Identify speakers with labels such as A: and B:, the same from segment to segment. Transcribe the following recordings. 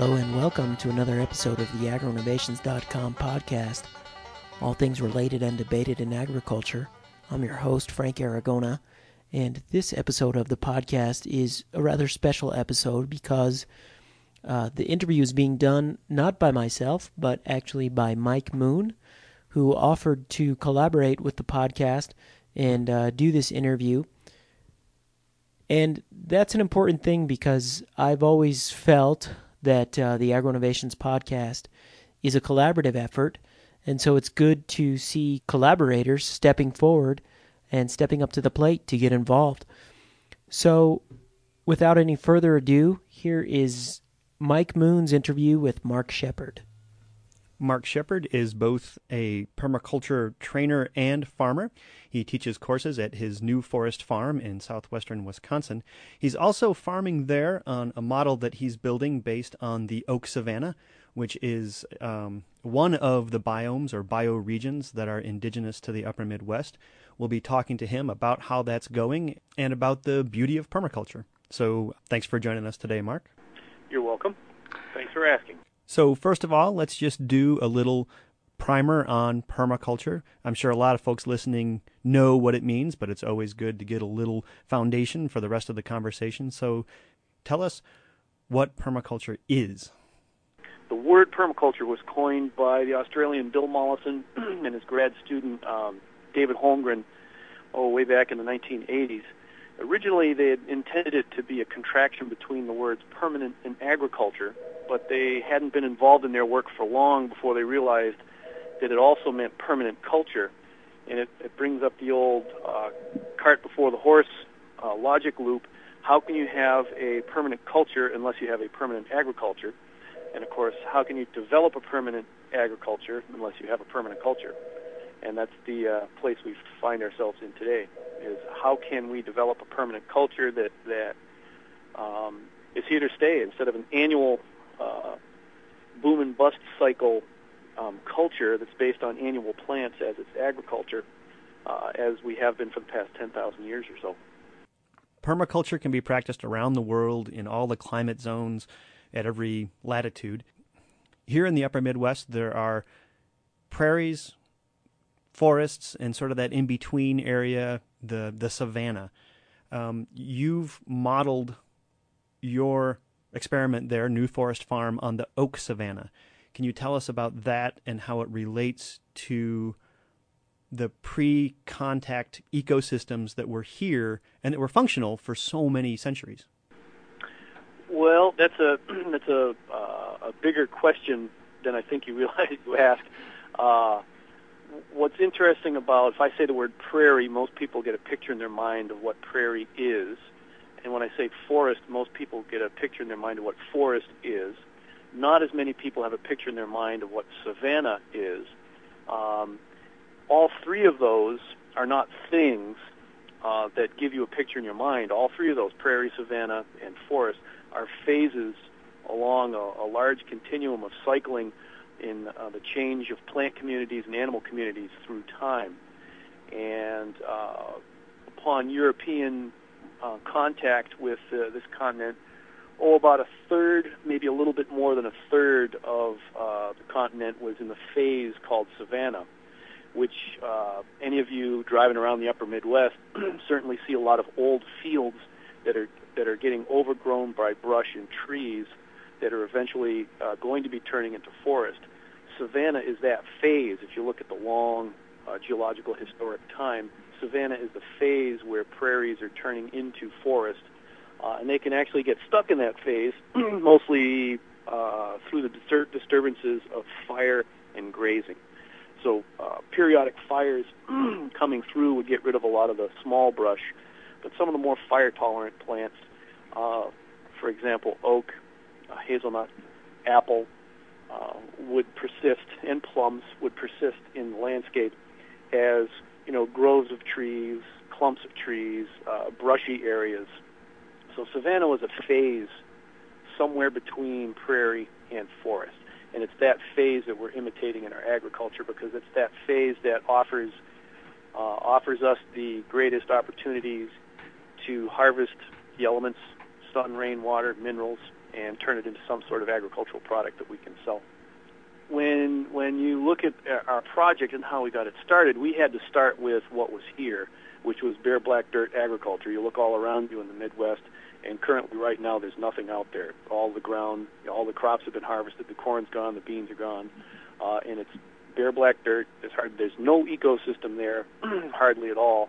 A: Hello and welcome to another episode of the agroinnovations.com podcast. All things related and debated in agriculture. I'm your host, Frank Aragona, and this episode of the podcast is a rather special episode because uh, the interview is being done not by myself, but actually by Mike Moon, who offered to collaborate with the podcast and uh, do this interview. And that's an important thing because I've always felt that uh, the Agro Innovations podcast is a collaborative effort. And so it's good to see collaborators stepping forward and stepping up to the plate to get involved. So, without any further ado, here is Mike Moon's interview with Mark Shepard.
B: Mark Shepard is both a permaculture trainer and farmer. He teaches courses at his New Forest Farm in southwestern Wisconsin. He's also farming there on a model that he's building based on the oak savanna, which is um, one of the biomes or bioregions that are indigenous to the upper Midwest. We'll be talking to him about how that's going and about the beauty of permaculture. So thanks for joining us today, Mark.
C: You're welcome. Thanks for asking.
B: So, first of all, let's just do a little primer on permaculture. I'm sure a lot of folks listening know what it means, but it's always good to get a little foundation for the rest of the conversation. So, tell us what permaculture is.
C: The word permaculture was coined by the Australian Bill Mollison and his grad student um, David Holmgren, oh, way back in the 1980s. Originally, they had intended it to be a contraction between the words permanent and agriculture, but they hadn't been involved in their work for long before they realized that it also meant permanent culture. And it, it brings up the old uh, cart before the horse uh, logic loop. How can you have a permanent culture unless you have a permanent agriculture? And of course, how can you develop a permanent agriculture unless you have a permanent culture? And that's the uh, place we find ourselves in today is how can we develop a permanent culture that that um, is here to stay instead of an annual uh, boom and bust cycle um, culture that's based on annual plants as its agriculture, uh, as we have been for the past 10,000 years or so.
B: Permaculture can be practiced around the world in all the climate zones at every latitude. Here in the upper Midwest, there are prairies, forests, and sort of that in between area the the savanna. Um, you've modeled your experiment there, New Forest Farm, on the oak savanna. Can you tell us about that and how it relates to the pre-contact ecosystems that were here and that were functional for so many centuries?
C: Well, that's a that's a uh, a bigger question than I think you realize you asked. Uh, what's interesting about if I say the word prairie, most people get a picture in their mind of what prairie is, and when I say forest, most people get a picture in their mind of what forest is. Not as many people have a picture in their mind of what savanna is. Um, all three of those are not things uh, that give you a picture in your mind. All three of those, prairie, savanna, and forest, are phases along a, a large continuum of cycling in uh, the change of plant communities and animal communities through time. And uh, upon European uh, contact with uh, this continent, oh, about a third, maybe a little bit more than a third of uh, the continent was in the phase called savanna, which uh, any of you driving around the upper Midwest certainly see a lot of old fields that are that are getting overgrown by brush and trees that are eventually uh, going to be turning into forest. Savanna is that phase. If you look at the long uh, geological historic time, savanna is the phase where prairies are turning into forest, uh, and they can actually get stuck in that phase, mostly uh, through the distur- disturbances of fire and grazing. So uh, periodic fires coming through would get rid of a lot of the small brush, but some of the more fire-tolerant plants, uh, for example, oak, uh, hazelnut, apple, uh, would persist, and plums would persist in the landscape as you know groves of trees, clumps of trees, uh, brushy areas. So savanna was a phase somewhere between prairie and forest, and it's that phase that we're imitating in our agriculture because it's that phase that offers uh, offers us the greatest opportunities to harvest the elements, sun, rain, water, minerals, and turn it into some sort of agricultural product that we can sell. When when you look at our project and how we got it started, we had to start with what was here, which was bare black dirt agriculture. You look all around you in the Midwest, and currently right now there's nothing out there. All the ground, all the crops have been harvested. The corn's gone, the beans are gone, uh, and it's bare black dirt. There's hard. There's no ecosystem there, hardly at all.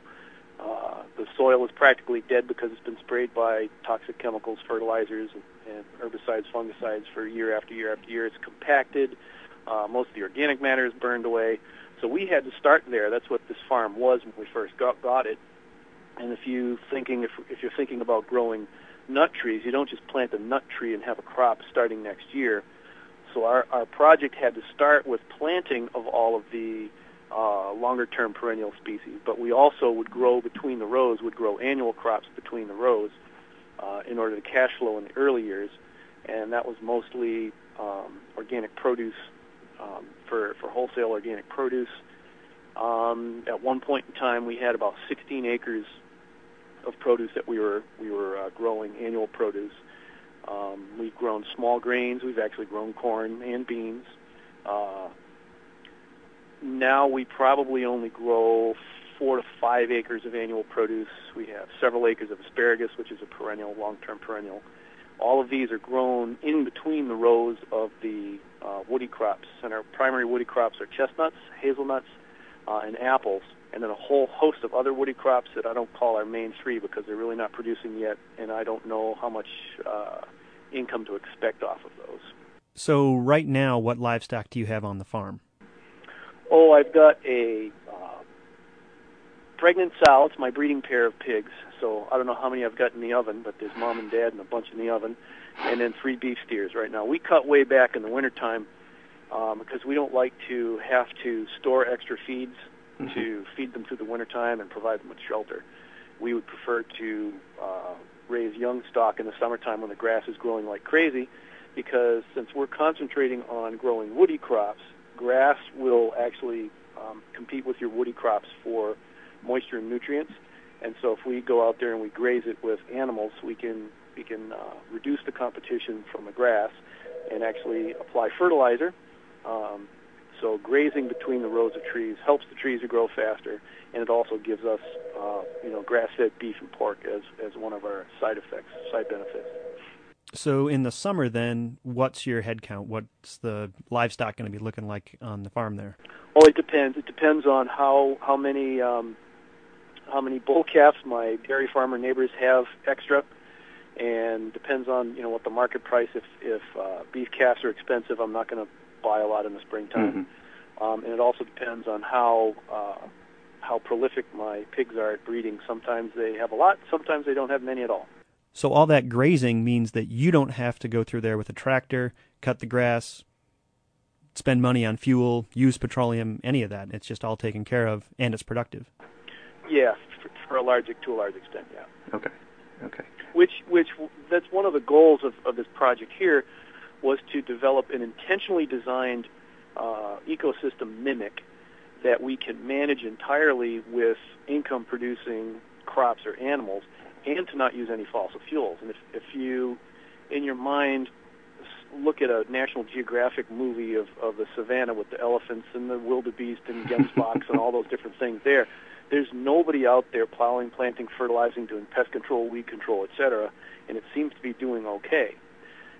C: Uh, the soil is practically dead because it's been sprayed by toxic chemicals, fertilizers, and, and herbicides, fungicides for year after year after year. It's compacted. Uh, most of the organic matter is burned away. So we had to start there. That's what this farm was when we first got, got it. And if you thinking if if you're thinking about growing nut trees, you don't just plant a nut tree and have a crop starting next year. So our our project had to start with planting of all of the uh, longer-term perennial species, but we also would grow between the rows, would grow annual crops between the rows uh, in order to cash flow in the early years, and that was mostly um, organic produce um, for for wholesale organic produce. Um, at one point in time, we had about 16 acres of produce that we were we were uh, growing annual produce. Um, we've grown small grains. We've actually grown corn and beans. Uh, now we probably only grow four to five acres of annual produce. We have several acres of asparagus, which is a perennial, long-term perennial. All of these are grown in between the rows of the uh, woody crops, and our primary woody crops are chestnuts, hazelnuts, uh, and apples, and then a whole host of other woody crops that I don't call our main three because they're really not producing yet, and I don't know how much uh, income to expect off of those.
B: So right now, what livestock do you have on the farm?
C: Oh, I've got a uh, pregnant sow. It's my breeding pair of pigs. So I don't know how many I've got in the oven, but there's mom and dad and a bunch in the oven, and then three beef steers right now. We cut way back in the wintertime um, because we don't like to have to store extra feeds mm-hmm. to feed them through the wintertime and provide them with shelter. We would prefer to uh, raise young stock in the summertime when the grass is growing like crazy because since we're concentrating on growing woody crops, grass will actually um, compete with your woody crops for moisture and nutrients. And so if we go out there and we graze it with animals, we can we can uh, reduce the competition from the grass and actually apply fertilizer. Um, so grazing between the rows of trees helps the trees to grow faster, and it also gives us, uh, you know, grass-fed beef and pork as as one of our side effects, side benefits.
B: So in the summer, then, what's your head count? What's the livestock going to be looking like on the farm there?
C: Oh, it depends. It depends on how how many um, how many bull calves my dairy farmer neighbors have extra, and depends on you know what the market price. If if uh, beef calves are expensive, I'm not going to buy a lot in the springtime, mm-hmm. um, and it also depends on how uh, how prolific my pigs are at breeding. Sometimes they have a lot, sometimes they don't have many at all.
B: So all that grazing means that you don't have to go through there with a tractor, cut the grass, spend money on fuel, use petroleum, any of that. It's just all taken care of, and it's productive.
C: Yeah, for, for a large to a large extent, yeah.
B: Okay. Okay.
C: Which which that's one of the goals of, of this project here was to develop an intentionally designed uh, ecosystem mimic that we can manage entirely with income producing crops or animals and to not use any fossil fuels. And if, if you, in your mind, look at a National Geographic movie of, of the savannah with the elephants and the wildebeest and gemsboks and all those different things there, there's nobody out there plowing, planting, fertilizing, doing pest control, weed control, etc., and it seems to be doing okay.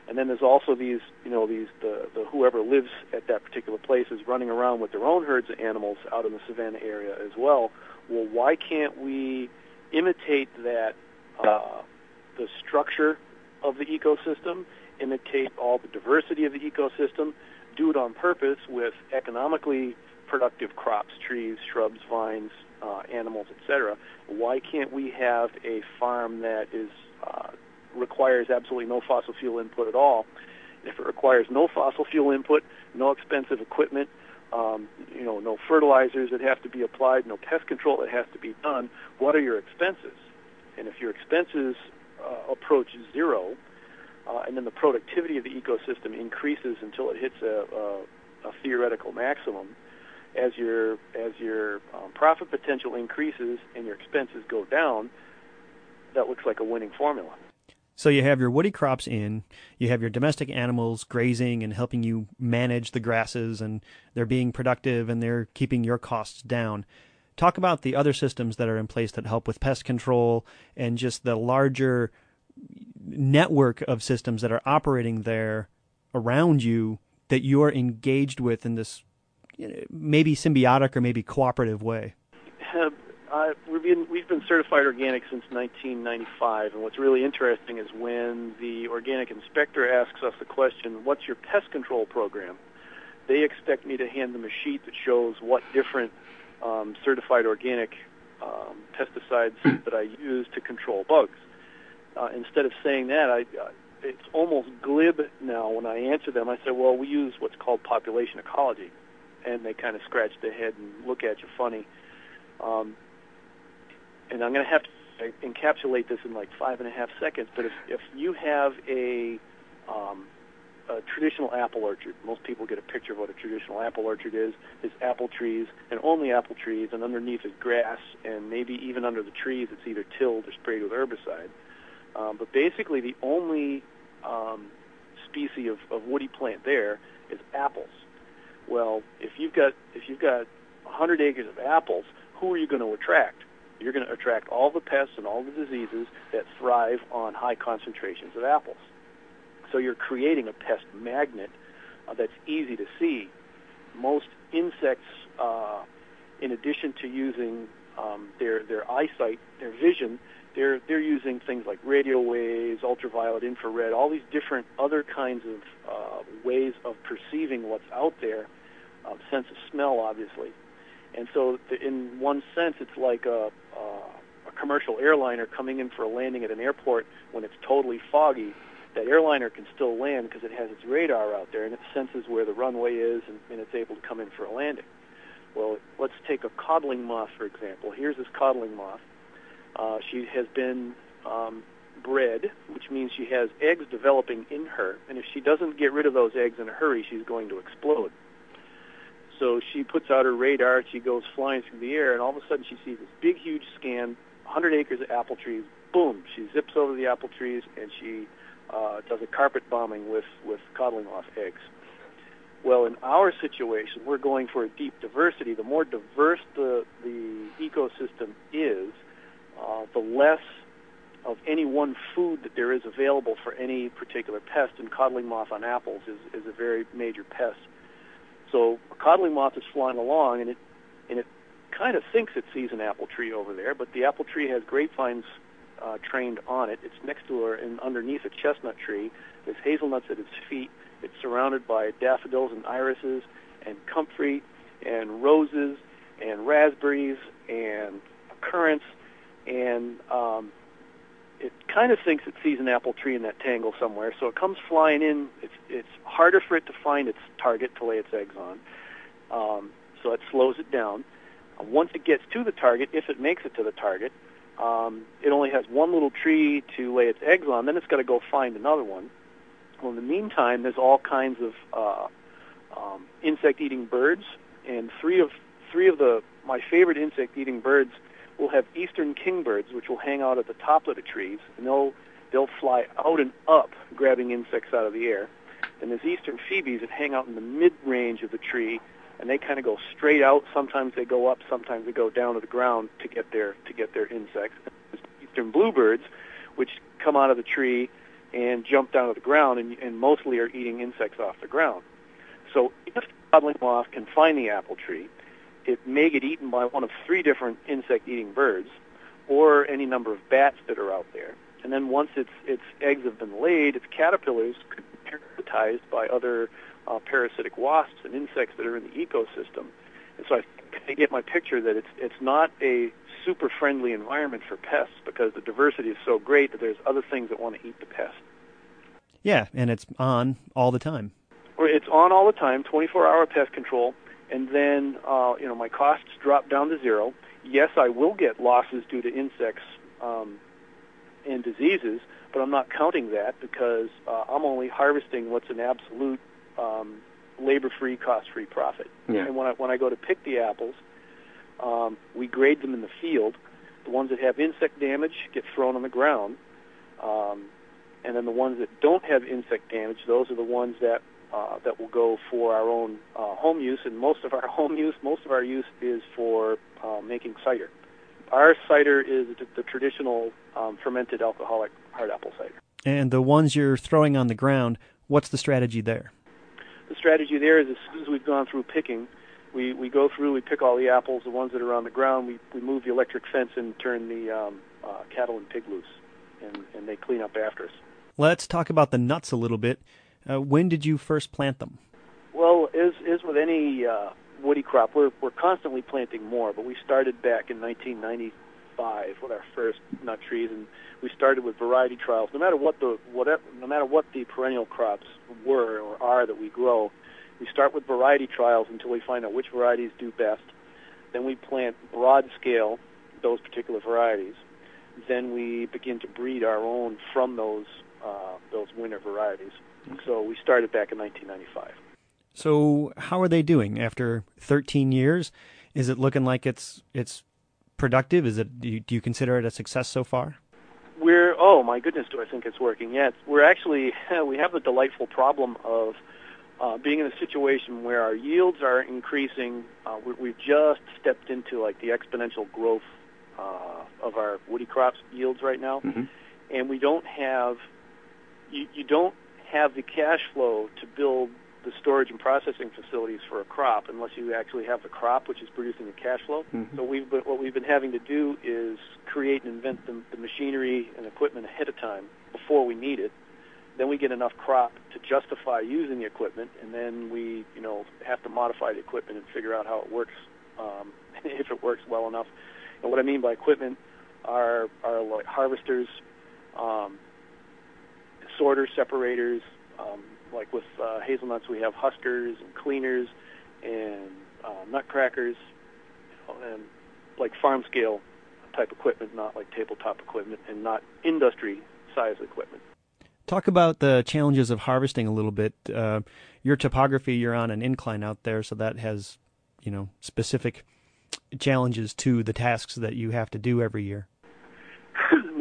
C: And then there's also these, you know, these the, the whoever lives at that particular place is running around with their own herds of animals out in the savannah area as well. Well, why can't we imitate that uh, the structure of the ecosystem, imitate all the diversity of the ecosystem, do it on purpose with economically productive crops, trees, shrubs, vines, uh, animals, etc. Why can't we have a farm that is uh, requires absolutely no fossil fuel input at all? if it requires no fossil fuel input, no expensive equipment, um, you know, no fertilizers that have to be applied, no pest control that has to be done, what are your expenses? And if your expenses uh, approach zero, uh, and then the productivity of the ecosystem increases until it hits a, a, a theoretical maximum, as your as your um, profit potential increases and your expenses go down, that looks like a winning formula.
B: So you have your woody crops in, you have your domestic animals grazing and helping you manage the grasses, and they're being productive and they're keeping your costs down. Talk about the other systems that are in place that help with pest control and just the larger network of systems that are operating there around you that you're engaged with in this maybe symbiotic or maybe cooperative way.
C: Uh, we've been we've been certified organic since 1995, and what's really interesting is when the organic inspector asks us the question, "What's your pest control program?" They expect me to hand them a sheet that shows what different um, certified organic um, pesticides that I use to control bugs. Uh, instead of saying that, I, uh, it's almost glib now when I answer them. I say, "Well, we use what's called population ecology," and they kind of scratch their head and look at you funny. Um, and I'm going to have to encapsulate this in like five and a half seconds. But if if you have a um, a traditional apple orchard. Most people get a picture of what a traditional apple orchard is. Is apple trees and only apple trees, and underneath is grass, and maybe even under the trees it's either tilled or sprayed with herbicide. Um, but basically, the only um, species of, of woody plant there is apples. Well, if you've got if you've got 100 acres of apples, who are you going to attract? You're going to attract all the pests and all the diseases that thrive on high concentrations of apples. So you're creating a pest magnet uh, that's easy to see. Most insects, uh, in addition to using um, their their eyesight, their vision, they're they're using things like radio waves, ultraviolet, infrared, all these different other kinds of uh, ways of perceiving what's out there. Um, sense of smell, obviously, and so the, in one sense, it's like a, a a commercial airliner coming in for a landing at an airport when it's totally foggy that airliner can still land because it has its radar out there and it senses where the runway is and, and it's able to come in for a landing. Well, let's take a codling moth, for example. Here's this codling moth. Uh, she has been um, bred, which means she has eggs developing in her, and if she doesn't get rid of those eggs in a hurry, she's going to explode. So she puts out her radar, she goes flying through the air, and all of a sudden she sees this big, huge scan, 100 acres of apple trees. Boom! She zips over the apple trees, and she uh, does a carpet bombing with, with codling moth eggs. Well, in our situation, we're going for a deep diversity. The more diverse the, the ecosystem is, uh, the less of any one food that there is available for any particular pest, and codling moth on apples is, is a very major pest. So a codling moth is flying along, and it and it kind of thinks it sees an apple tree over there, but the apple tree has grapevines uh, trained on it. It's next to her and underneath a chestnut tree. There's hazelnuts at its feet. It's surrounded by daffodils and irises and comfrey and roses and raspberries and currants and um, it kind of thinks it sees an apple tree in that tangle somewhere, so it comes flying in. It's it's harder for it to find its target to lay its eggs on, um, so it slows it down. Uh, once it gets to the target, if it makes it to the target, um, it only has one little tree to lay its eggs on. Then it's got to go find another one. Well, in the meantime, there's all kinds of uh, um, insect-eating birds, and three of three of the my favorite insect-eating birds will have eastern kingbirds, which will hang out at the top of the trees, and they'll they'll fly out and up, grabbing insects out of the air. And there's eastern phoebes that hang out in the mid-range of the tree, and they kind of go straight out. Sometimes they go up, sometimes they go down to the ground to get their to get their insects. There's eastern bluebirds, which come out of the tree and jump down to the ground, and, and mostly are eating insects off the ground. So if the codling moth can find the apple tree, it may get eaten by one of three different insect-eating birds, or any number of bats that are out there. And then once its its eggs have been laid, its caterpillars could be parasitized by other uh, parasitic wasps and insects that are in the ecosystem. And so I, I get my picture that it's it's not a super friendly environment for pests because the diversity is so great that there's other things that want to eat the pest.
B: Yeah, and it's on all the time.
C: It's on all the time, 24-hour pest control, and then uh, you know my costs drop down to zero. Yes, I will get losses due to insects um, and diseases, but I'm not counting that because uh, I'm only harvesting what's an absolute um, labor-free, cost-free profit.
D: Yeah.
C: And when I when I go to pick the apples, um, we grade them in the field. The ones that have insect damage get thrown on the ground. Um, and then the ones that don't have insect damage, those are the ones that uh, that will go for our own uh, home use. And most of our home use, most of our use is for uh, making cider. Our cider is the, the traditional um, fermented alcoholic hard apple cider.
B: And the ones you're throwing on the ground, what's the strategy there?
C: The strategy there is as soon as we've gone through picking, we, we go through, we pick all the apples, the ones that are on the ground, we, we move the electric fence and turn the um, uh, cattle and pig loose, and, and they clean up after us.
B: Let's talk about the nuts a little bit. Uh, when did you first plant them?
C: Well, as, as with any uh, woody crop, we're, we're constantly planting more, but we started back in 1995 with our first nut trees, and we started with variety trials. No matter what the whatever, no matter what the perennial crops were or are that we grow, we start with variety trials until we find out which varieties do best. Then we plant broad scale those particular varieties. Then we begin to breed our own from those uh, those winter varieties. So we started back in 1995.
B: So how are they doing after 13 years? Is it looking like it's it's productive? Is it do you, do you consider it a success so far?
C: We're oh my goodness, do I think it's working? Yes, we're actually we have the delightful problem of uh, being in a situation where our yields are increasing. Uh, we, we've just stepped into like the exponential growth uh, of our woody crops yields right now,
B: mm-hmm.
C: and we don't have you, you don't have the cash flow to build the storage and processing facilities for a crop unless you actually have the crop which is producing the cash flow.
B: Mm-hmm.
C: So we've been, what we've been having to do is create and invent the, the machinery and equipment ahead of time before we need it. Then we get enough crop to justify using the equipment, and then we, you know, have to modify the equipment and figure out how it works, um, if it works well enough. And what I mean by equipment are are like harvesters, um, sorters, separators. Um, like with uh, hazelnuts, we have huskers and cleaners and uh, nutcrackers, and like farm scale type equipment, not like tabletop equipment, and not industry size equipment.
B: Talk about the challenges of harvesting a little bit. Uh, your topography, you're on an incline out there, so that has, you know, specific challenges to the tasks that you have to do every year.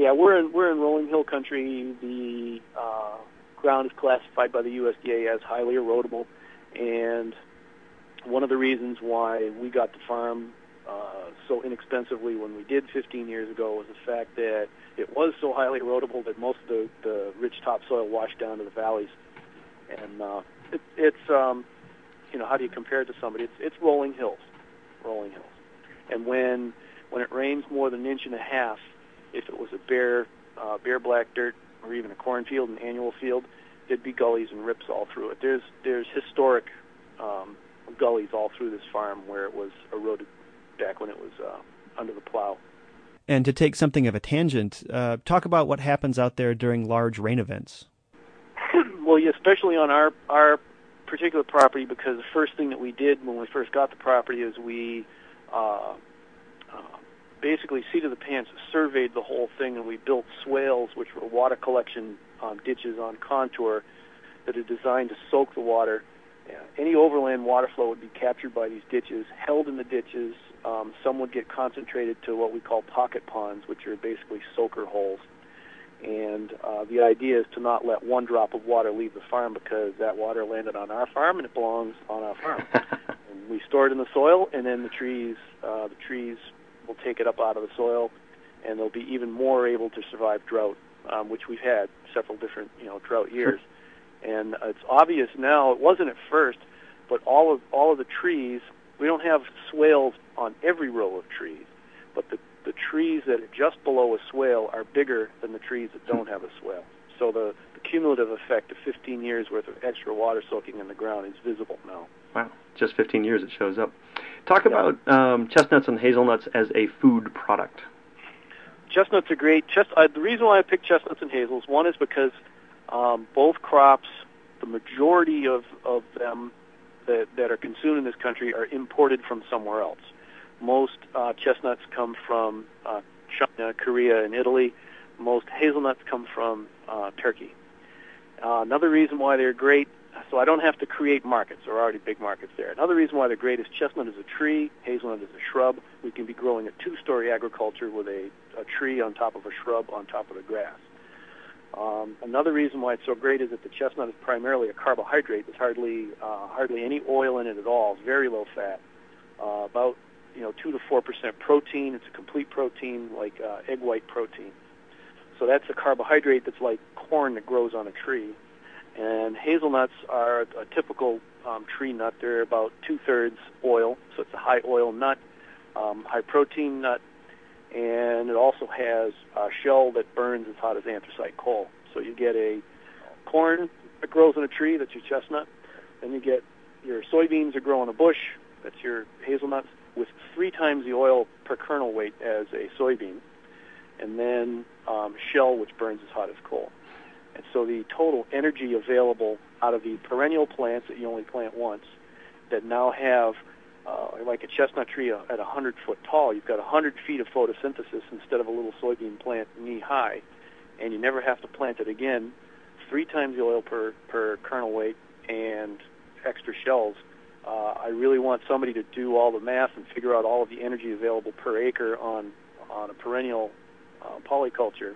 C: Yeah, we're in we're in rolling hill country. The uh, ground is classified by the USDA as highly erodible, and one of the reasons why we got the farm uh, so inexpensively when we did 15 years ago was the fact that it was so highly erodible that most of the, the rich topsoil washed down to the valleys, and uh, it, it's um, you know how do you compare it to somebody? It's it's rolling hills, rolling hills, and when when it rains more than an inch and a half, if it was a bare uh, bare black dirt or even a cornfield, an annual field, there'd be gullies and rips all through it. There's there's historic um, gullies all through this farm where it was eroded back when it was uh, under the plow.
B: And to take something of a tangent, uh, talk about what happens out there during large rain events.
C: well, yeah, especially on our our particular property, because the first thing that we did when we first got the property is we uh, uh, basically seat of the pants surveyed the whole thing, and we built swales, which were water collection um, ditches on contour that are designed to soak the water. Yeah. Any overland water flow would be captured by these ditches, held in the ditches. Um, some would get concentrated to what we call pocket ponds, which are basically soaker holes. And uh, the idea is to not let one drop of water leave the farm because that water landed on our farm and it belongs on our farm. and we store it in the soil, and then the trees, uh, the trees will take it up out of the soil, and they'll be even more able to survive drought, um, which we've had several different you know drought years. Sure. And it's obvious now. It wasn't at first, but all of all of the trees. We don't have swales on every row of trees, but the the trees that are just below a swale are bigger than the trees that don't have a swale. So the, the cumulative effect of 15 years worth of extra water soaking in the ground is visible now.
D: Wow, just 15 years it shows up. Talk about um, chestnuts and hazelnuts as a food product.
C: Chestnuts are great. Chest, uh, the reason why I picked chestnuts and hazels, one is because um, both crops, the majority of, of them that, that are consumed in this country are imported from somewhere else. Most uh, chestnuts come from uh, China, Korea, and Italy. Most hazelnuts come from uh, Turkey. Uh, another reason why they're great so I don't have to create markets. There are already big markets there. Another reason why they're great is chestnut is a tree, hazelnut is a shrub. We can be growing a two-story agriculture with a, a tree on top of a shrub on top of the grass. Um, another reason why it's so great is that the chestnut is primarily a carbohydrate. There's hardly uh, hardly any oil in it at all. It's very low fat, uh, about you know two to four percent protein. It's a complete protein, like uh, egg white protein. So that's a carbohydrate that's like corn that grows on a tree. And hazelnuts are a typical um, tree nut. They're about two thirds oil, so it's a high oil nut, um, high protein nut, and it also has a shell that burns as hot as anthracite coal. So you get a corn that grows in a tree, that's your chestnut. Then you get your soybeans that grow on a bush, that's your hazelnuts, with three times the oil per kernel weight as a soybean. And then um, shell, which burns as hot as coal. And so the total energy available out of the perennial plants that you only plant once, that now have, uh, like a chestnut tree at 100 foot tall, you've got 100 feet of photosynthesis instead of a little soybean plant knee high, and you never have to plant it again. Three times the oil per, per kernel weight and extra shells. Uh, I really want somebody to do all the math and figure out all of the energy available per acre on on a perennial uh, polyculture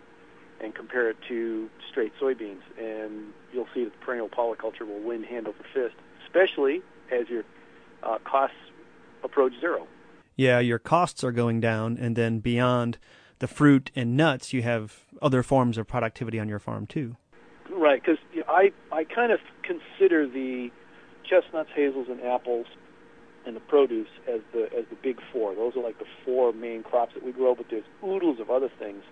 C: and compare it to straight soybeans, and you'll see that the perennial polyculture will win hand over fist, especially as your uh, costs approach zero.
B: Yeah, your costs are going down, and then beyond the fruit and nuts, you have other forms of productivity on your farm too.
C: Right, because I I kind of consider the chestnuts, hazels, and apples and the produce as the as the big four. Those are like the four main crops that we grow, but there's oodles of other things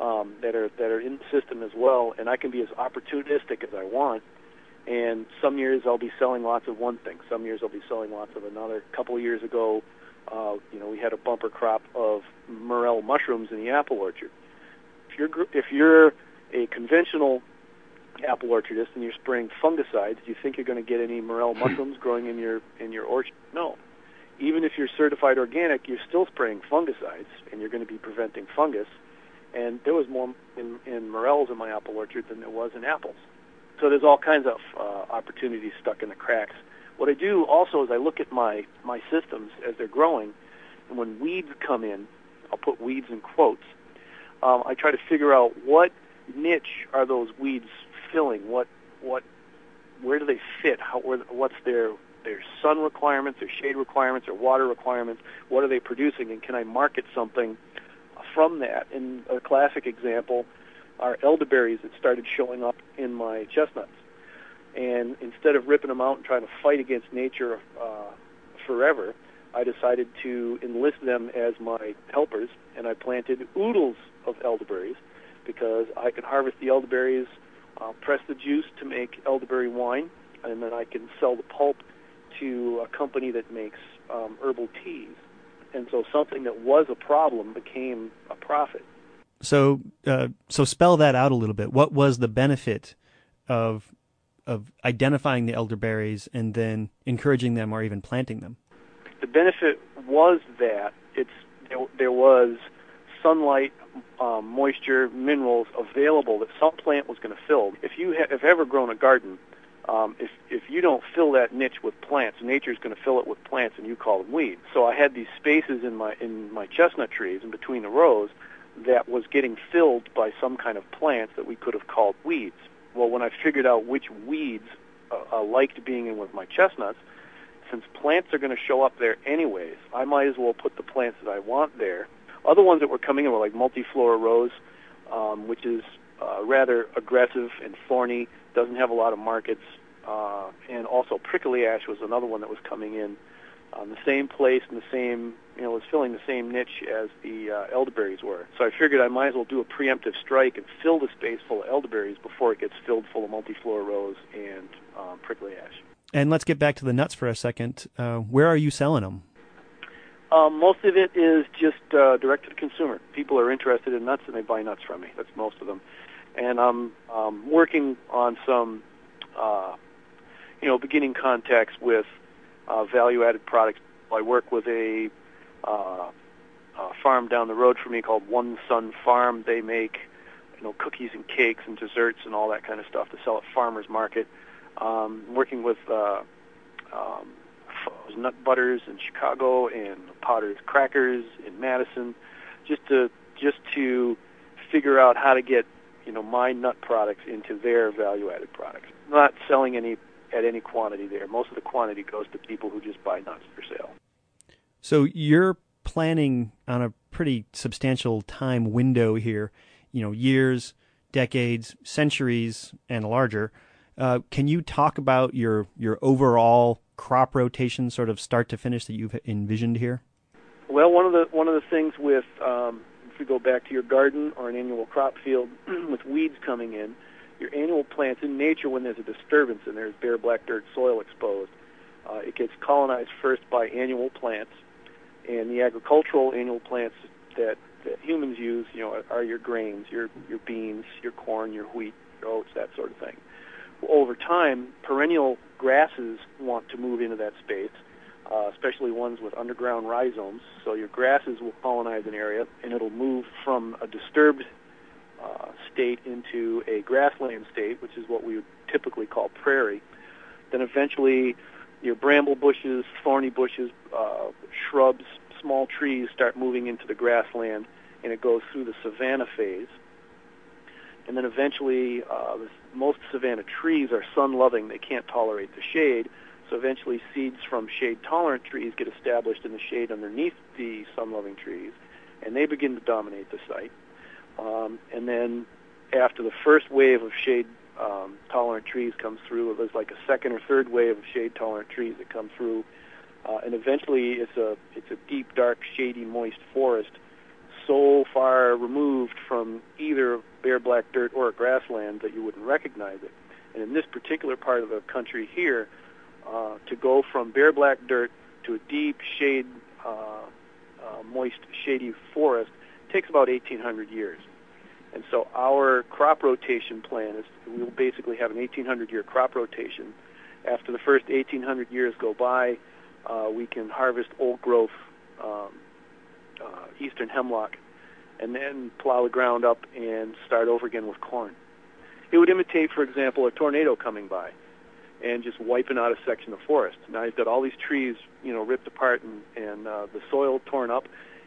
C: um, that are that are in the system as well, and I can be as opportunistic as I want. And some years I'll be selling lots of one thing. Some years I'll be selling lots of another. A couple of years ago, uh, you know, we had a bumper crop of morel mushrooms in the apple orchard. If you're if you're a conventional apple orchardist and you're spraying fungicides, do you think you're going to get any morel mushrooms growing in your in your orchard? No. Even if you're certified organic, you're still spraying fungicides, and you're going to be preventing fungus and there was more in, in morels in my apple orchard than there was in apples. So there's all kinds of uh, opportunities stuck in the cracks. What I do also is I look at my my systems as they're growing, and when weeds come in, I'll put weeds in quotes. Um, I try to figure out what niche are those weeds filling. What what where do they fit? How where, what's their their sun requirements, their shade requirements, their water requirements? What are they producing? And can I market something from that. And a classic example are elderberries that started showing up in my chestnuts. And instead of ripping them out and trying to fight against nature uh, forever, I decided to enlist them as my helpers, and I planted oodles of elderberries because I can harvest the elderberries, uh, press the juice to make elderberry wine, and then I can sell the pulp to a company that makes um, herbal teas and so something that was a problem became a profit.
B: So, uh, so spell that out a little bit. What was the benefit of of identifying the elderberries and then encouraging them or even planting them?
C: The benefit was that it's there, there was sunlight, um, moisture, minerals available that some plant was going to fill. If you have ever grown a garden, um, if if you don't fill that niche with plants, nature's going to fill it with plants, and you call them weeds. So I had these spaces in my in my chestnut trees in between the rows that was getting filled by some kind of plants that we could have called weeds. Well, when I figured out which weeds uh, uh, liked being in with my chestnuts, since plants are going to show up there anyways, I might as well put the plants that I want there. Other ones that were coming in were like multiflora rose, um, which is uh, rather aggressive and thorny, doesn't have a lot of markets, uh, and also prickly ash was another one that was coming in on the same place and the same, you know, was filling the same niche as the uh, elderberries were. So I figured I might as well do a preemptive strike and fill the space full of elderberries before it gets filled full of multiflora rose and um, prickly ash.
B: And let's get back to the nuts for a second. Uh, where are you selling them?
C: Um, most of it is just uh, direct to the consumer. People are interested in nuts and they buy nuts from me. That's most of them. And I'm um, working on some uh, you know, beginning contacts with uh, value-added products. I work with a, uh, a farm down the road from me called One Sun Farm. They make, you know, cookies and cakes and desserts and all that kind of stuff to sell at farmers market. Um, working with uh, um, nut butters in Chicago and Potter's crackers in Madison, just to just to figure out how to get you know my nut products into their value-added products. Not selling any at any quantity there. Most of the quantity goes to people who just buy nuts for sale.
B: So you're planning on a pretty substantial time window here, you know, years, decades, centuries, and larger. Uh, can you talk about your your overall crop rotation, sort of start to finish, that you've envisioned here?
C: Well, one of the one of the things with um, if we go back to your garden or an annual crop field with weeds coming in, your annual plants in nature when there's a disturbance and there's bare black dirt soil exposed, uh, it gets colonized first by annual plants, and the agricultural annual plants that, that humans use, you know, are your grains, your your beans, your corn, your wheat, your oats, that sort of thing. Over time, perennial grasses want to move into that space, uh, especially ones with underground rhizomes. So your grasses will colonize an area, and it'll move from a disturbed uh, state into a grassland state, which is what we would typically call prairie. Then eventually, your bramble bushes, thorny bushes, uh, shrubs, small trees start moving into the grassland, and it goes through the savanna phase. And then eventually, uh, most savanna trees are sun-loving; they can't tolerate the shade. So eventually, seeds from shade-tolerant trees get established in the shade underneath the sun-loving trees, and they begin to dominate the site. Um, and then, after the first wave of shade um, tolerant trees comes through. There's like a second or third wave of shade tolerant trees that come through, uh, and eventually it's a it's a deep, dark, shady, moist forest, so far removed from either bare black dirt or a grassland that you wouldn't recognize it. And in this particular part of the country here, uh, to go from bare black dirt to a deep shade, uh, uh, moist, shady forest takes about 1,800 years. And so our crop rotation plan is we will basically have an 1800 year crop rotation. After the first 1800 years go by, uh, we can harvest old growth um, uh, eastern hemlock and then plow the ground up and start over again with corn. It would imitate, for example, a tornado coming by and just wiping out a section of forest. Now you've got all these trees, you know, ripped apart and, and uh, the soil torn up,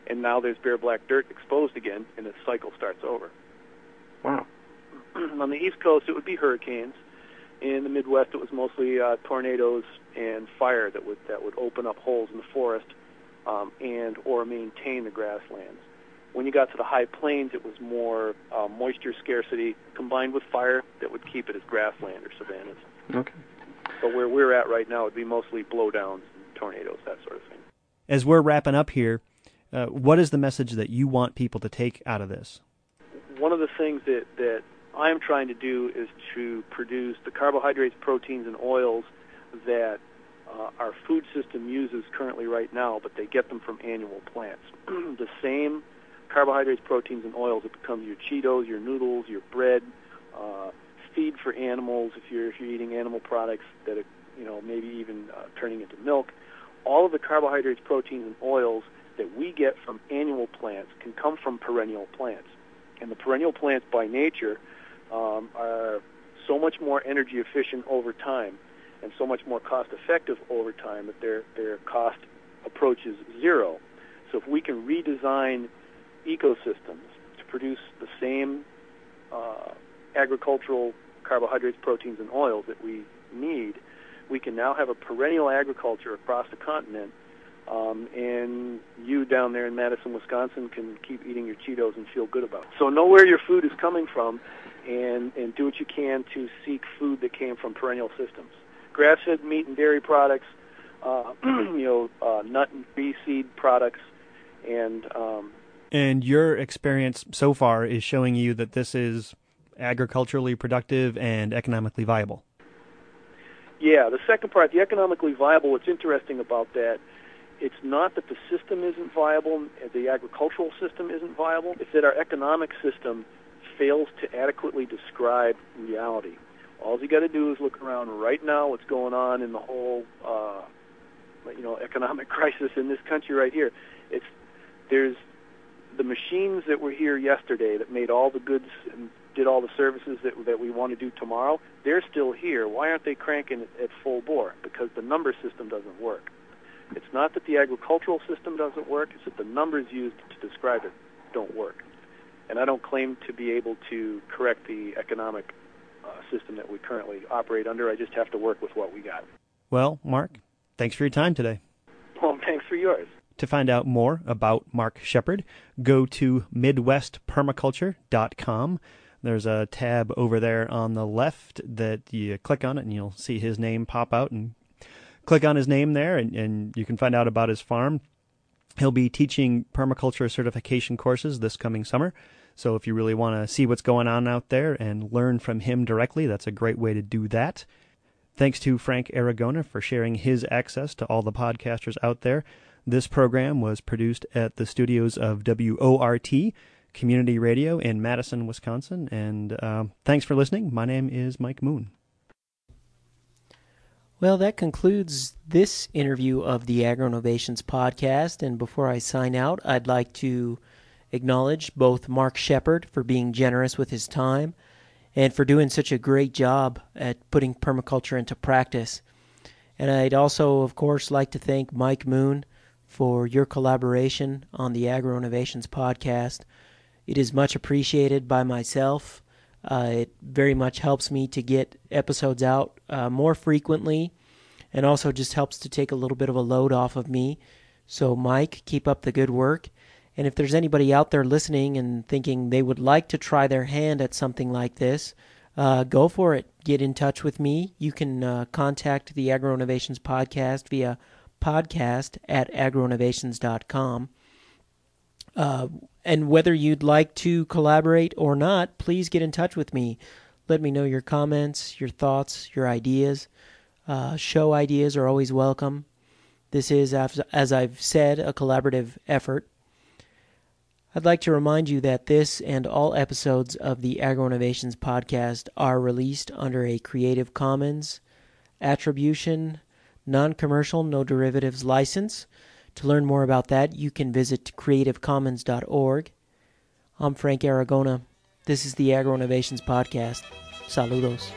C: and now there's bare black dirt exposed again, and the cycle starts over.
D: Wow.
C: On the East Coast, it would be hurricanes. In the Midwest, it was mostly uh, tornadoes and fire that would that would open up holes in the forest um, and or maintain the grasslands. When you got to the high plains, it was more uh, moisture scarcity combined with fire that would keep it as grassland or savannas.
D: Okay.
C: But where we're at right now, it'd be mostly blowdowns, and tornadoes, that sort of thing.
B: As we're wrapping up here, uh, what is the message that you want people to take out of this?
C: One of the things that, that I'm trying to do is to produce the carbohydrates, proteins, and oils that uh, our food system uses currently right now, but they get them from annual plants. the same carbohydrates, proteins, and oils that become your Cheetos, your noodles, your bread, uh, feed for animals if you're, if you're eating animal products that are, you know, maybe even uh, turning into milk. All of the carbohydrates, proteins, and oils that we get from annual plants can come from perennial plants. And the perennial plants by nature um, are so much more energy efficient over time and so much more cost effective over time that their, their cost approaches zero. So if we can redesign ecosystems to produce the same uh, agricultural carbohydrates, proteins, and oils that we need, we can now have a perennial agriculture across the continent um, and you down there in Madison, Wisconsin, can keep eating your Cheetos and feel good about it. So know where your food is coming from, and and do what you can to seek food that came from perennial systems. Grass-fed meat and dairy products, uh, you know, uh, nut and tree seed products, and um,
B: and your experience so far is showing you that this is agriculturally productive and economically viable.
C: Yeah, the second part, the economically viable. What's interesting about that it's not that the system isn't viable, the agricultural system isn't viable. It's that our economic system fails to adequately describe reality. All you got to do is look around right now. What's going on in the whole, uh, you know, economic crisis in this country right here? It's there's the machines that were here yesterday that made all the goods and did all the services that that we want to do tomorrow. They're still here. Why aren't they cranking at full bore? Because the number system doesn't work. It's not that the agricultural system doesn't work, it's that the numbers used to describe it don't work. and I don't claim to be able to correct the economic uh, system that we currently operate under. I just have to work with what we got.
B: Well, Mark, thanks for your time today.
C: Well, thanks for yours.
B: To find out more about Mark Shepard, go to MidwestPermaculture.com. There's a tab over there on the left that you click on it and you'll see his name pop out and click on his name there and, and you can find out about his farm. He'll be teaching permaculture certification courses this coming summer. So if you really want to see what's going on out there and learn from him directly, that's a great way to do that. Thanks to Frank Aragona for sharing his access to all the podcasters out there. This program was produced at the studios of WORT Community Radio in Madison, Wisconsin. And uh, thanks for listening. My name is Mike Moon.
A: Well, that concludes this interview of the AgroInnovations podcast. And before I sign out, I'd like to acknowledge both Mark Shepard for being generous with his time and for doing such a great job at putting permaculture into practice. And I'd also, of course, like to thank Mike Moon for your collaboration on the AgroInnovations podcast. It is much appreciated by myself uh, it very much helps me to get episodes out uh, more frequently and also just helps to take a little bit of a load off of me. So, Mike, keep up the good work. And if there's anybody out there listening and thinking they would like to try their hand at something like this, uh, go for it. Get in touch with me. You can uh, contact the AgroInnovations podcast via podcast at agroinnovations.com. Uh, and whether you'd like to collaborate or not, please get in touch with me. Let me know your comments, your thoughts, your ideas. Uh, show ideas are always welcome. This is, as I've said, a collaborative effort. I'd like to remind you that this and all episodes of the Agro Innovations podcast are released under a Creative Commons Attribution, Non Commercial, No Derivatives license. To learn more about that, you can visit creativecommons.org. I'm Frank Aragona. This is the Agro Innovations Podcast. Saludos.